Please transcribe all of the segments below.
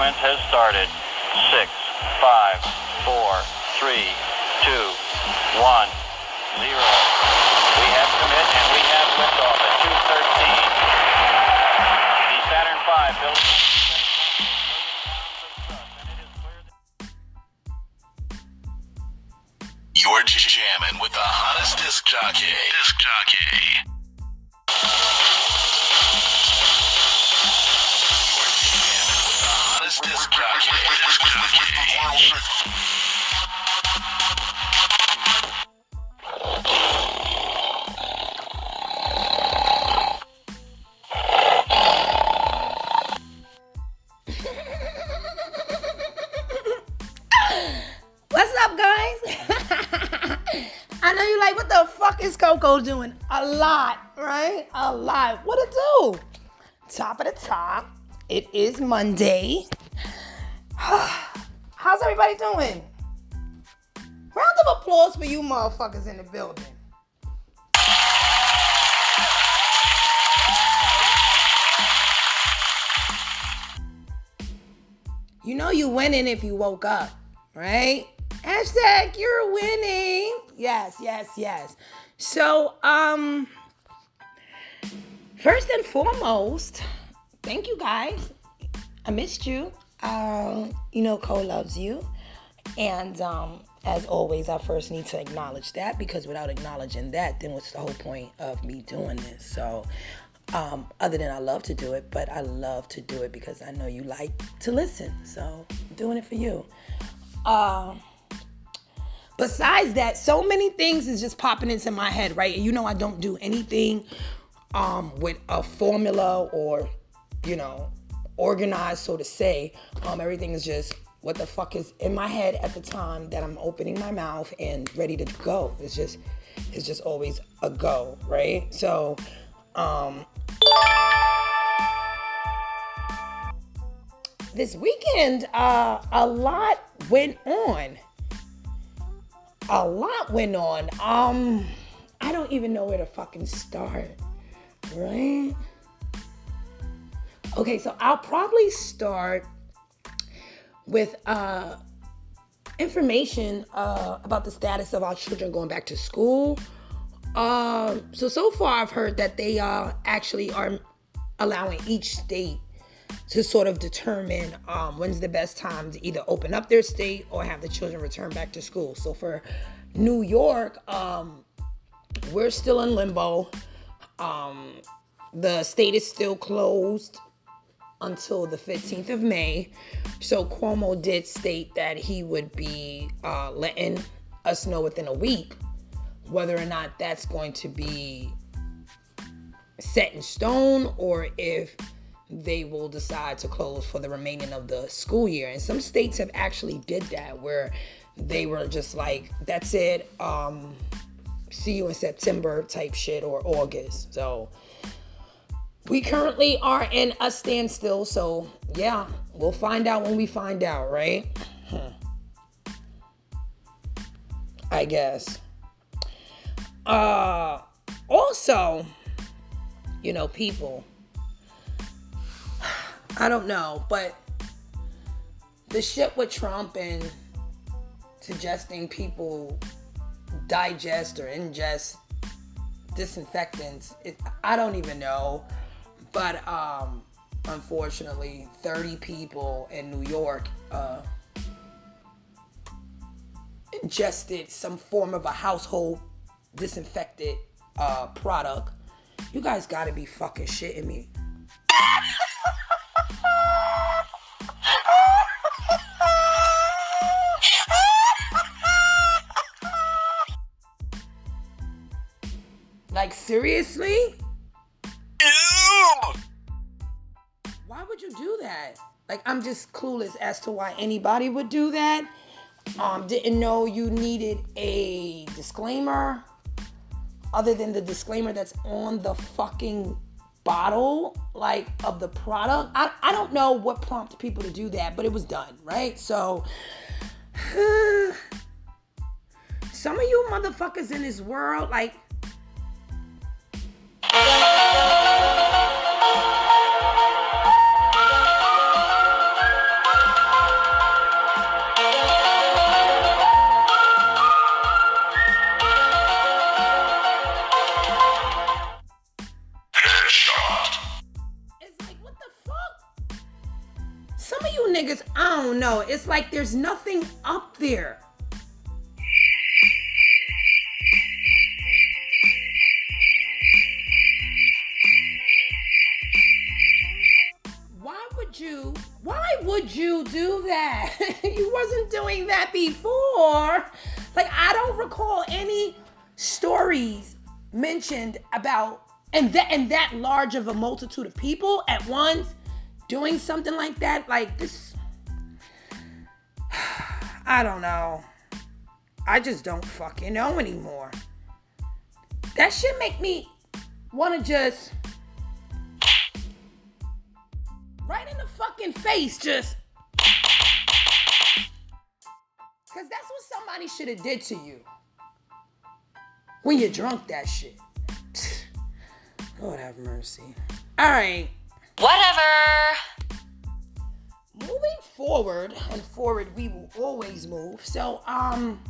sequence has started. Six, five, four, three, two, one, zero. We have commit and we have liftoff at 213. The Saturn V built. You're jamming with the hottest disc jockey. Disc jockey. Coco doing? A lot, right? A lot. What it do? Top of the top. It is Monday. How's everybody doing? Round of applause for you motherfuckers in the building. You know you winning if you woke up, right? Hashtag you're winning. Yes, yes, yes. So, um, first and foremost, thank you guys. I missed you. Um, you know Cole loves you. And um, as always, I first need to acknowledge that because without acknowledging that, then what's the whole point of me doing this? So, um, other than I love to do it, but I love to do it because I know you like to listen. So, I'm doing it for you. Uh, besides that, so many things is just popping into my head, right? You know, I don't do anything um, with a formula or, you know, organized, so to say. Um, everything is just what the fuck is in my head at the time that I'm opening my mouth and ready to go. It's just, it's just always a go, right? So, um, this weekend, uh, a lot went on. A lot went on. Um, I don't even know where to fucking start, right? Okay, so I'll probably start with uh, information uh, about the status of our children going back to school. Um, so so far, I've heard that they uh, actually are allowing each state to sort of determine um, when's the best time to either open up their state or have the children return back to school. So for New York, um, we're still in limbo. Um, the state is still closed until the 15th of May. So Cuomo did state that he would be uh, letting us know within a week whether or not that's going to be set in stone or if they will decide to close for the remaining of the school year. And some states have actually did that where they were just like, that's it. Um, see you in September type shit or August. So we currently are in a standstill. So yeah, we'll find out when we find out, right? Hmm. I guess. Uh also, you know, people I don't know, but the shit with Trump and suggesting people digest or ingest disinfectants, it, I don't even know. But um, unfortunately, 30 people in New York uh, ingested some form of a household disinfected uh, product. You guys gotta be fucking shitting me. seriously? Ew! Why would you do that? Like I'm just clueless as to why anybody would do that. Um, didn't know you needed a disclaimer other than the disclaimer that's on the fucking bottle like of the product. I, I don't know what prompted people to do that, but it was done, right? So some of you motherfuckers in this world, like know. It's like there's nothing up there. Why would you? Why would you do that? you wasn't doing that before. Like I don't recall any stories mentioned about and that and that large of a multitude of people at once doing something like that. Like this I don't know. I just don't fucking know anymore. That should make me want to just right in the fucking face, just because that's what somebody should have did to you when you drunk that shit. Lord have mercy. All right. Whatever. moving forward and forward we will always move. So um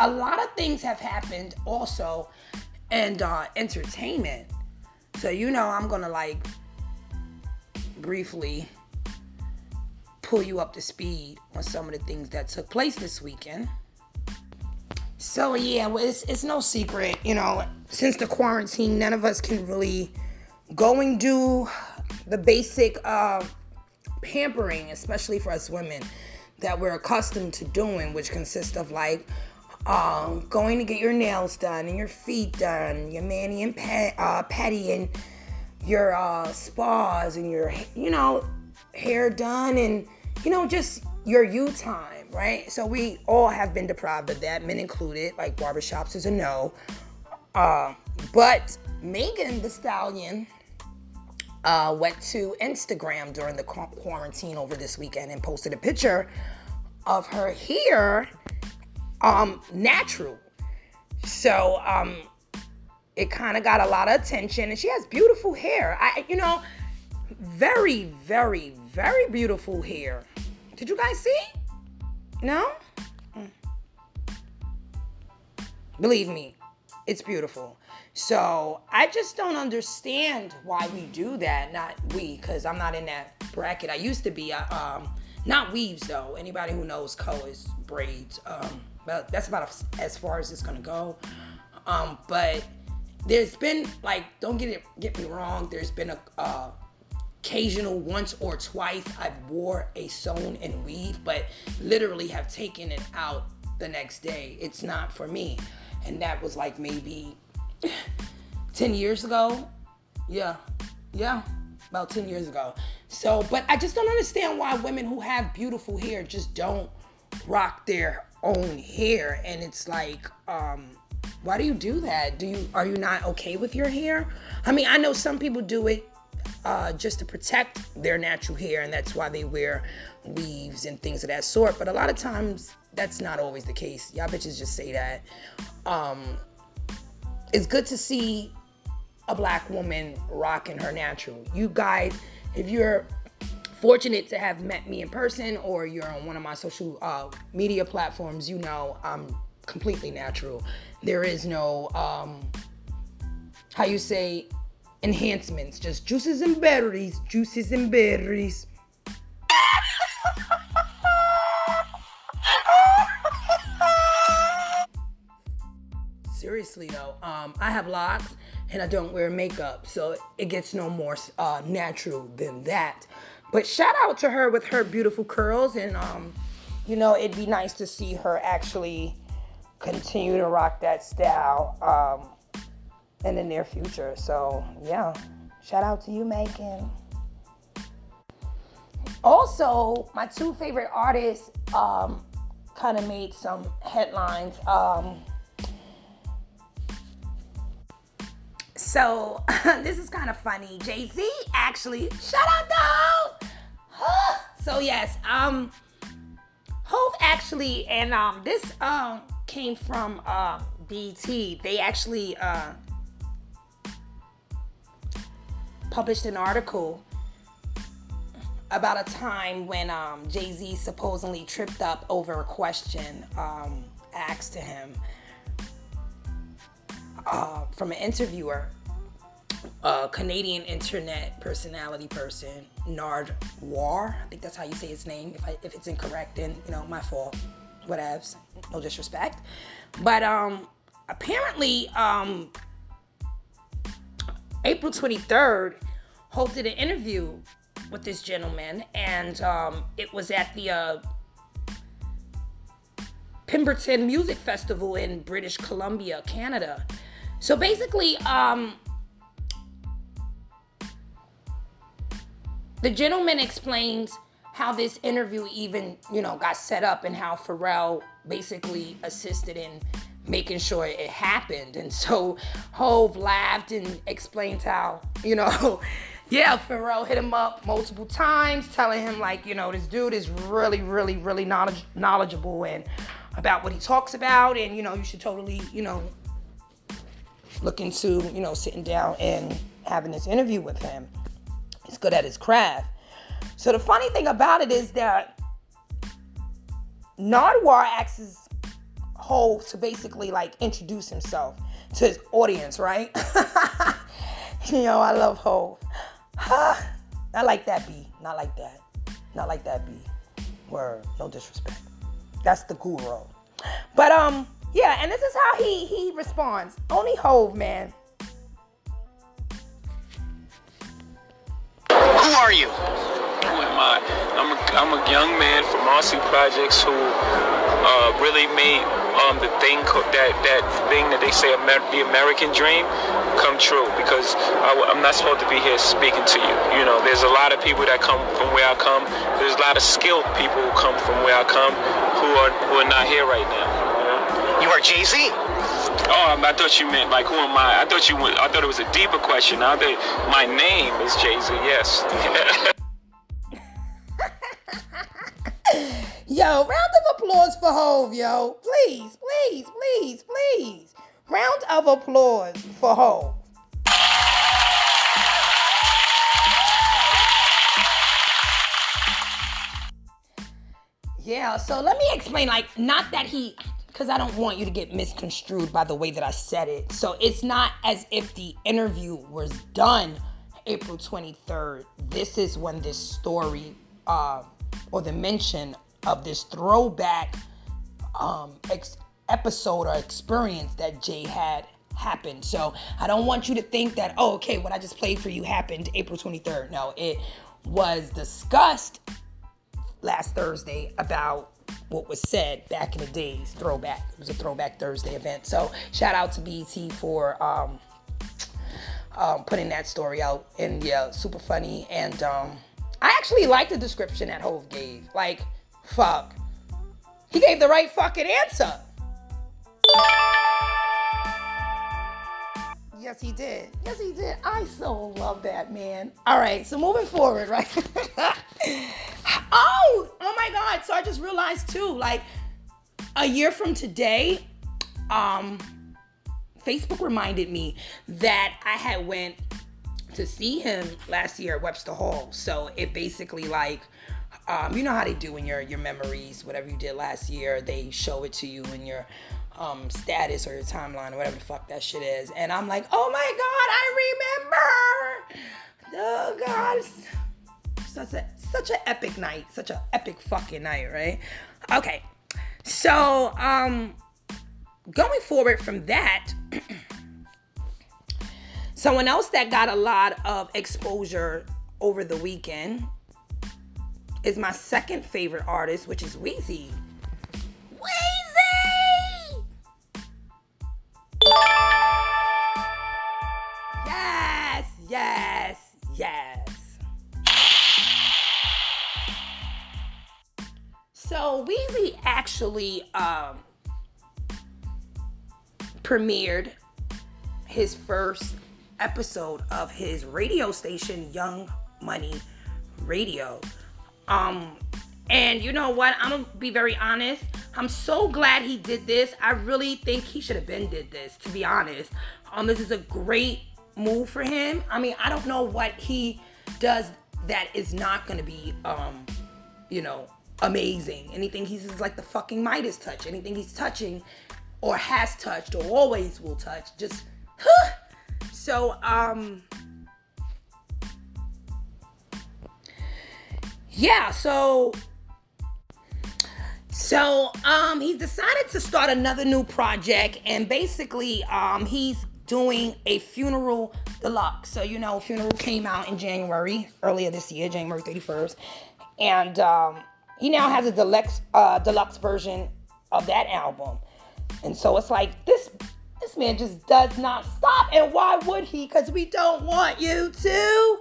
a lot of things have happened also and uh entertainment. So you know i'm gonna like briefly pull you up to speed on some of the things that took place this weekend. So yeah well, it's, it's no secret you know since the quarantine none of us can really go and do the basic uh pampering, especially for us women, that we're accustomed to doing, which consists of like um, going to get your nails done and your feet done, your mani and pat, uh, patty and your uh, spas and your, you know, hair done and, you know, just your you time, right? So we all have been deprived of that, men included, like barbershops is a no. Uh, but Megan Thee Stallion, uh, went to Instagram during the quarantine over this weekend and posted a picture of her hair um, natural. So um, it kind of got a lot of attention, and she has beautiful hair. I, you know, very, very, very beautiful hair. Did you guys see? No? Mm. Believe me, it's beautiful. So I just don't understand why we do that. Not we, because I'm not in that bracket. I used to be. Uh, um, not weaves though. Anybody who knows co is braids. Um, but that's about as far as it's gonna go. Um, but there's been like, don't get it get me wrong. There's been a uh, occasional once or twice I've wore a sewn and weave, but literally have taken it out the next day. It's not for me. And that was like maybe 10 years ago. Yeah. Yeah. About 10 years ago. So, but I just don't understand why women who have beautiful hair just don't rock their own hair. And it's like, um, why do you do that? Do you are you not okay with your hair? I mean, I know some people do it uh, just to protect their natural hair, and that's why they wear weaves and things of that sort. But a lot of times, that's not always the case. Y'all bitches just say that. Um, it's good to see a black woman rocking her natural. You guys, if you're fortunate to have met me in person or you're on one of my social uh, media platforms, you know I'm completely natural. There is no, um, how you say, enhancements, just juices and berries, juices and berries. Seriously though, um, I have locks and I don't wear makeup, so it gets no more uh, natural than that. But shout out to her with her beautiful curls, and um, you know it'd be nice to see her actually continue to rock that style um, in the near future. So yeah, shout out to you, Megan. Also, my two favorite artists um, kind of made some headlines. Um, so this is kind of funny. Jay Z actually, shut out though. so yes, um, Hove actually, and um, this um came from uh, BET. They actually uh, published an article about a time when um, Jay Z supposedly tripped up over a question um, asked to him uh, from an interviewer. A Canadian internet personality person, Nard War. I think that's how you say his name. If, I, if it's incorrect, then you know my fault. Whatevs. No disrespect. But um, apparently, um, April 23rd, Hove did an interview with this gentleman, and um, it was at the uh, Pemberton Music Festival in British Columbia, Canada. So basically, um, the gentleman explains how this interview even, you know, got set up and how Pharrell basically assisted in making sure it happened. And so Hove laughed and explained how, you know, yeah, Pharrell hit him up multiple times, telling him like, you know, this dude is really, really, really knowledge- knowledgeable and about what he talks about, and you know, you should totally, you know, look into, you know, sitting down and having this interview with him. He's good at his craft. So the funny thing about it is that Nardwuar asks Hove to basically like introduce himself to his audience, right? you know, I love Hove. Not like that B. Not like that. Not like that B. Word. No disrespect. That's the guru. But um, yeah, and this is how he he responds. Only Hove, man. Who are you? Who am I? I'm a, I'm a young man from Marcy Projects who uh, really made um, the thing that that thing that they say Amer- the American dream come true because I, am not supposed to be here speaking to you. You know, there's a lot of people that come from where I come. There's a lot of skilled people who come from where I come who are who are not here right now. You are Jay Z. Oh, um, I thought you meant like who am I? I thought you. went- I thought it was a deeper question. Now that my name is Jay Z, yes. Yo, round of applause for Hove, yo. Please, please, please, please. Round of applause for Hove. Yeah, so let me explain. Like, not that he, because I don't want you to get misconstrued by the way that I said it. So it's not as if the interview was done April 23rd. This is when this story, uh, or the mention of this throwback um, ex- episode or experience that Jay had happened. So I don't want you to think that, oh, okay, what I just played for you happened April 23rd. No, it was discussed last Thursday about what was said back in the days. Throwback. It was a Throwback Thursday event. So shout out to BET for um, um, putting that story out. And yeah, super funny. And um, I actually like the description that Hove gave. Like, fuck. He gave the right fucking answer. Yes, he did. Yes, he did. I so love that man. All right, so moving forward, right? oh, oh my God! So I just realized too, like a year from today, um, Facebook reminded me that I had went to see him last year at Webster Hall. So it basically like. Um, you know how they do in your your memories, whatever you did last year, they show it to you in your um, status or your timeline or whatever the fuck that shit is. And I'm like, oh my god, I remember. Oh god, such a such an epic night, such an epic fucking night, right? Okay, so um, going forward from that. Someone else that got a lot of exposure over the weekend is my second favorite artist, which is Weezy. Actually um, premiered his first episode of his radio station, Young Money Radio. Um, and you know what? I'm gonna be very honest. I'm so glad he did this. I really think he should have been did this, to be honest. Um, this is a great move for him. I mean, I don't know what he does that is not gonna be um, you know, amazing. Anything he's is like the fucking Midas touch. Anything he's touching or has touched or always will touch, just huh, So um yeah, so so um he's decided to start another new project and basically um he's doing a funeral deluxe. So you know funeral came out in January earlier this year, January 31st. And um he now has a deluxe uh deluxe version of that album. And so it's like this this man just does not stop. And why would he? Because we don't want you to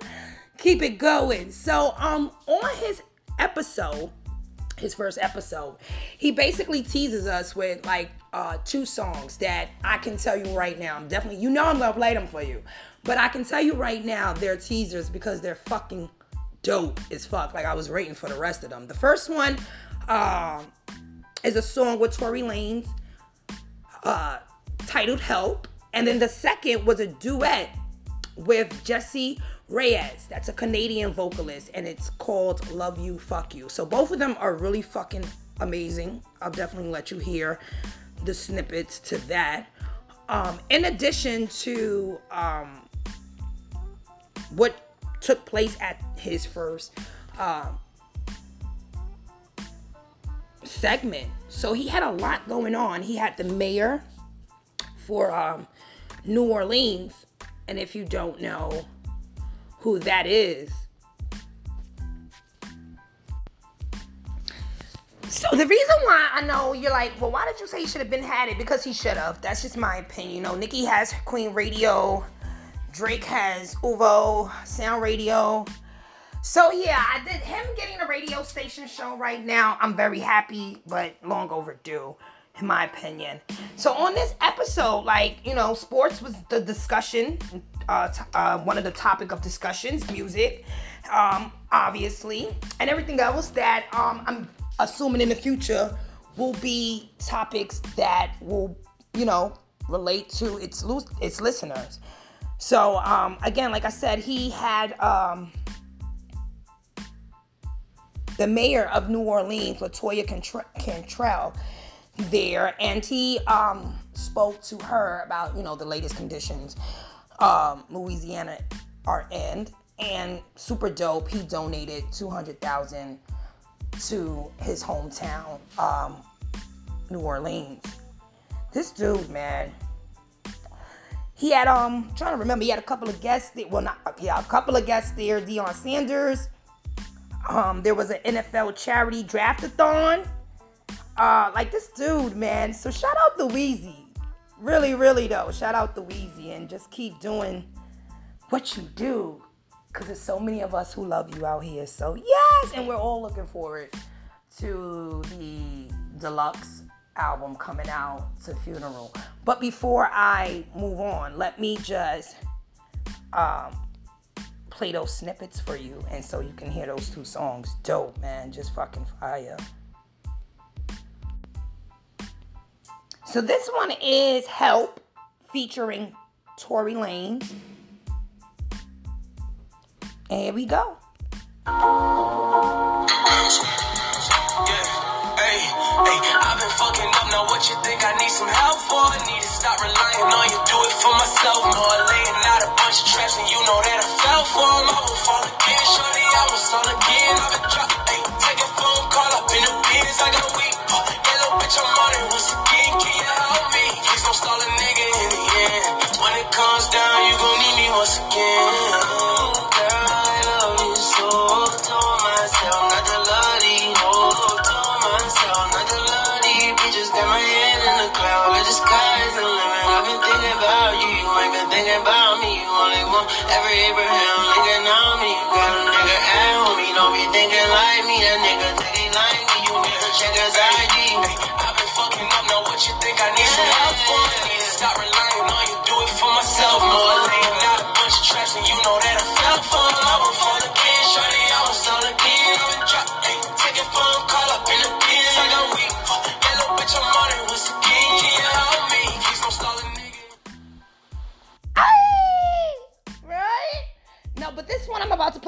keep it going. So um on his episode, his first episode, he basically teases us with like uh two songs that I can tell you right now. I'm definitely you know I'm gonna play them for you. But I can tell you right now they're teasers because they're fucking dope as fuck. Like I was waiting for the rest of them. The first one um is a song with Tory Lanez uh, titled Help. And then the second was a duet with Jessie Reyez. That's a Canadian vocalist, and it's called Love You, Fuck You. So both of them are really fucking amazing. I'll definitely let you hear the snippets to that. Um, in addition to um, what took place at his first um, segment. So he had a lot going on. He had the mayor for um, New Orleans. And if you don't know who that is, so the reason why I know you're like, well, why did you say he should have been had it? Because he should have. That's just my opinion. You know, Nicki has Queen Radio, Drake has OVO, Sound Radio. So yeah, I did him getting a radio station show right now. I'm very happy, but long overdue, in my opinion. So on this episode, like you know, sports was the discussion, uh, t- uh one of the topic of discussions, music, um, obviously, and everything else that um, I'm assuming in the future will be topics that will, you know, relate to its its listeners. So um, again, like I said, he had um, the mayor of New Orleans, Latoya Cantrell, there, and he um, spoke to her about you know the latest conditions um, Louisiana are in, and super dope. He donated two hundred thousand to his hometown, um, New Orleans. This dude, man. He had um trying to remember he had a couple of guests there. Well not yeah, a couple of guests there, Deion Sanders, um, there was an NFL charity draftathon. Uh, like this dude, man. So shout out the Weezy. Really, really though. Shout out the Weezy and just keep doing what you do. Cause there's so many of us who love you out here. So yes, and we're all looking forward to the deluxe album coming out to funeral. But before I move on, let me just um play those snippets for you and so you can hear those two songs. Dope, man. Just fucking fire. So this one is Help featuring Tory Lane. And here we go. Fucking up. Now what you think I need some help for? I need to stop relying on you. Do it for myself. More laying out a bunch of traps, and you know that I fell for them. I won't fall again, shorty. I was all again. I've been dropping, ayy, take a phone call up in the bins. I got weak. Uh, yellow bitch, I'm on it once again. Can you help me? Please don't stall a nigga in the end. When it comes down, you gon' need me once again. Every Abraham Lincoln on me. You got a nigga at home, you don't be thinking like me. That nigga thinking like me. You nigga check his ID. I've been fucking up, now what you think I need some help for? Need to stop relying on you, do it for myself. More laying out a bunch of traps, and you know that I fell for. I won't fall again, shorty, I was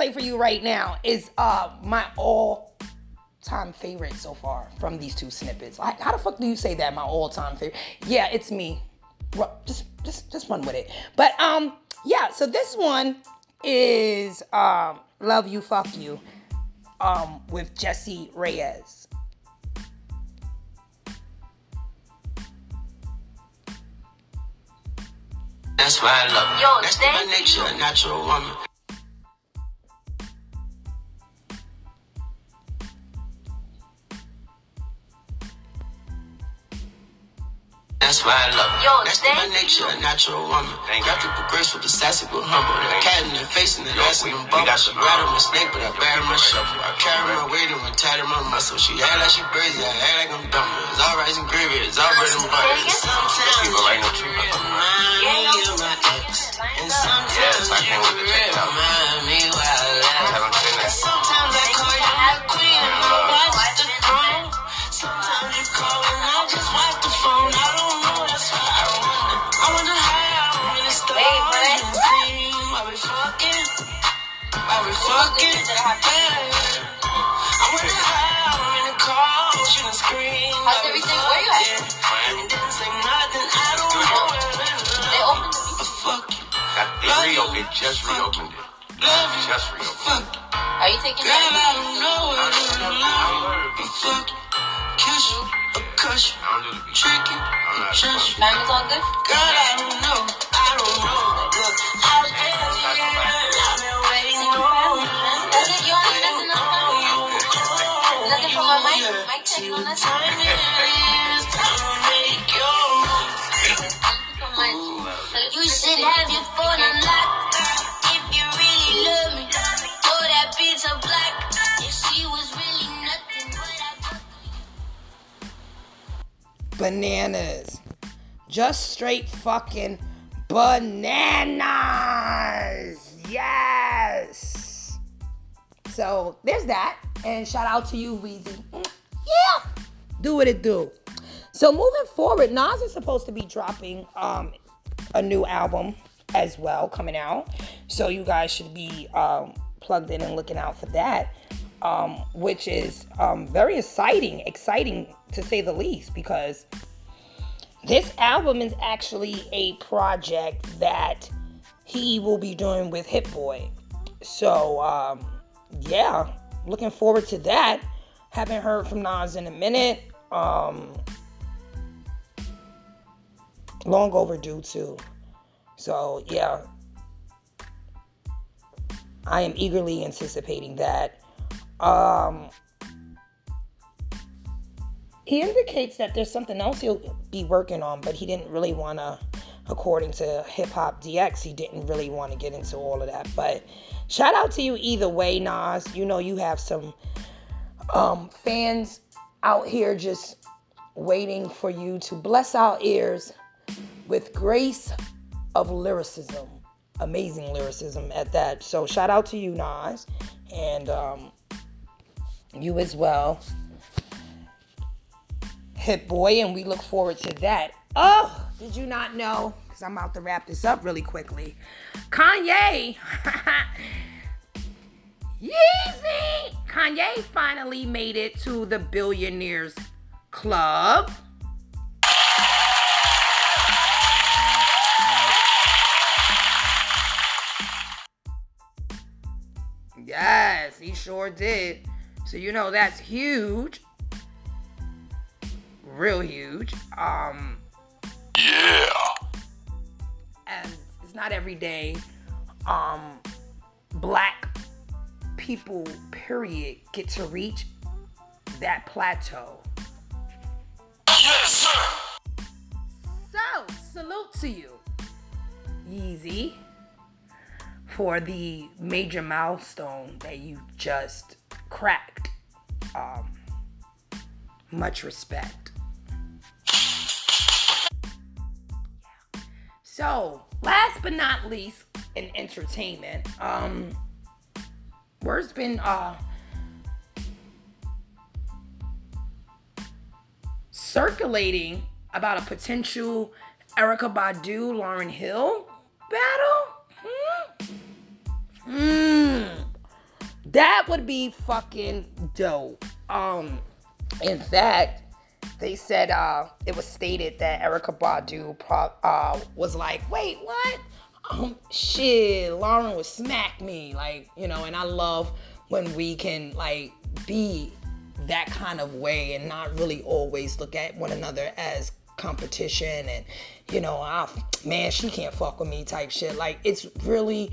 play for you right now is uh my all time favorite so far from these two snippets. Like, how the fuck do you say that? My all time favorite? Yeah, it's me. Just, just, just run with it. But um, yeah, so this one is um, Love You, Fuck You um, with Jessie Reyez. That's why I love her. Yo, That's my nature, a natural woman. That's why I love her. Yo, That's thank my nature, a natural woman. Thank Got you. people graceful, decisive, but humble. The Thank cat in the face and the Yo, ass we- and we them got bubbles. some, Ride on uh, the snake, but I bear my shuffle. I carry my weight and I'm tight in my muscle. She act like she crazy, I act like I'm dumb. It's all rice and gravy, it's all bread and butter. Say it? Sometimes People right now, too. you remind me of my ex. And sometimes Yes, I can't wait to check out. remind me why I laugh. While we fucking, yeah. I wonder how many calls you done scream. How's while we everything? Where you at? fucking. And you didn't say nothing, I don't know. They opened the But fuck you, Got it reopened. It just reopened it. love you, Just reopened. fuck you. Are you taking Girl, that? I don't know what to love, but fuck you. Kiss you, or cuss you, I don't do the beat. trick you, I'm not trust you. Diamonds all good? Girl, I don't know, I don't know. Look, I My mic? Mic check, you should have your phone unlocked. If you really love me, throw that bitch black. If she was really nothing but Bananas. Just straight fucking bananas. Yes. So there's that. And shout out to you, Weezy. Mm, Yeah. Do what it do. So moving forward, Nas is supposed to be dropping um, a new album as well coming out. So you guys should be um, plugged in and looking out for that, um, which is um, very exciting, exciting to say the least, because this album is actually a project that he will be doing with Hit Boy. So um, yeah, looking forward to that. Haven't heard from Nas in a minute. Um, long overdue too. So yeah, I am eagerly anticipating that. Um, he indicates that there's something else he'll be working on, but he didn't really want to. According to Hip Hop DX, he didn't really want to get into all of that. But shout out to you either way, Nas. You know you have some um, fans out here just waiting for you to bless our ears with grace of lyricism. Amazing lyricism at that. So shout out to you, Nas, and um, you as well, Hit Boy, and we look forward to that. Oh, did you not know? Because I'm about to wrap this up really quickly. Kanye. Yeezy! Kanye finally made it to the Billionaires Club. Yes, he sure did. So you know that's huge. Real huge. Um Yeah. It's not every day um black people period get to reach that plateau. Yes, sir. so salute to you Yeezy for the major milestone that you just cracked. Um much respect So, last but not least, in entertainment, um, word's been uh circulating about a potential Erykah Badu Lauryn Hill battle. Hmm. Hmm. That would be fucking dope. Um, in fact, they said uh, it was stated that Erykah Badu pro- uh, was like, wait, what? um, shit, Lauryn would smack me, like you know. And I love when we can like be that kind of way and not really always look at one another as competition and you know, I, man, she can't fuck with me type shit. Like it's really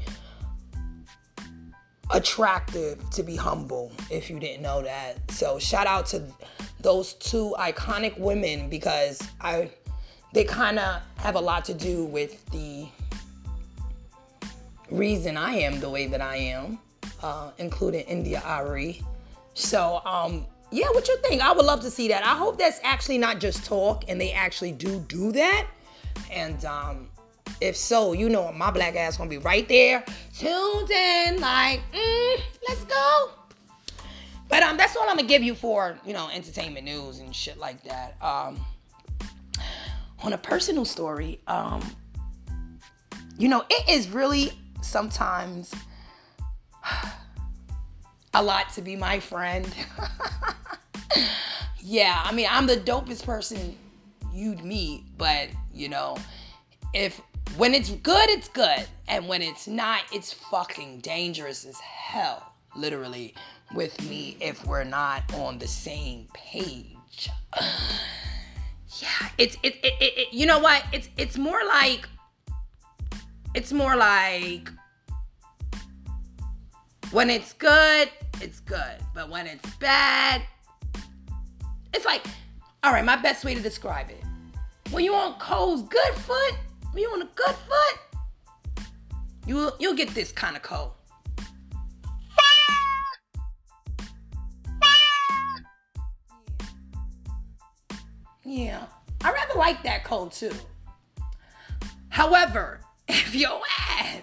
attractive to be humble if you didn't know that. So shout out to those two iconic women because I they kind of have a lot to do with the reason I am the way that I am, uh, including India.Arie. So um yeah, what you think? I would love to see that. I hope that's actually not just talk and they actually do do that. And um if so, you know my black ass gonna be right there, tuned in, like, mm, let's go. But um, that's all I'm gonna give you for you know entertainment news and shit like that. Um, on a personal story, um, you know it is really sometimes a lot to be my friend. yeah, I mean I'm the dopest person you'd meet, but you know if when it's good, it's good. And when it's not, it's fucking dangerous as hell, literally, with me if we're not on the same page. yeah, it's it, it, it, it you know what? It's it's more like it's more like when it's good, it's good. But when it's bad, it's like, all right, my best way to describe it. When you on Cole's good foot, when you on a good foot, you you'll get this kind of cold. Yeah, I rather like that cold too. However, if your ass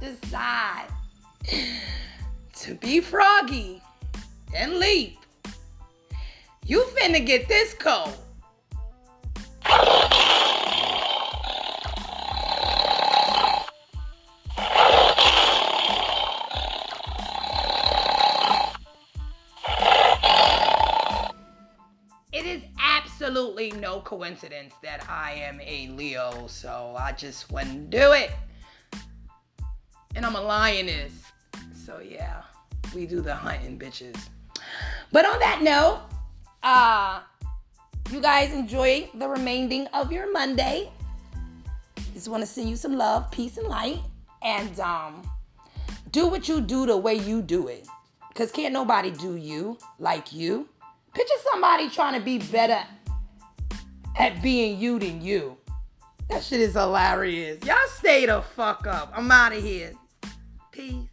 decide to be froggy and leap, you finna get this cold. Absolutely no coincidence that I am a Leo, so I just wouldn't do it. And I'm a lioness. So yeah, we do the hunting bitches. But on that note, uh you guys enjoy the remaining of your Monday. Just want to send you some love, peace, and light. And um do what you do the way you do it. Cause can't nobody do you like you. Picture somebody trying to be better at being you than you. That shit is hilarious. Y'all stay the fuck up. I'm out of here. Peace.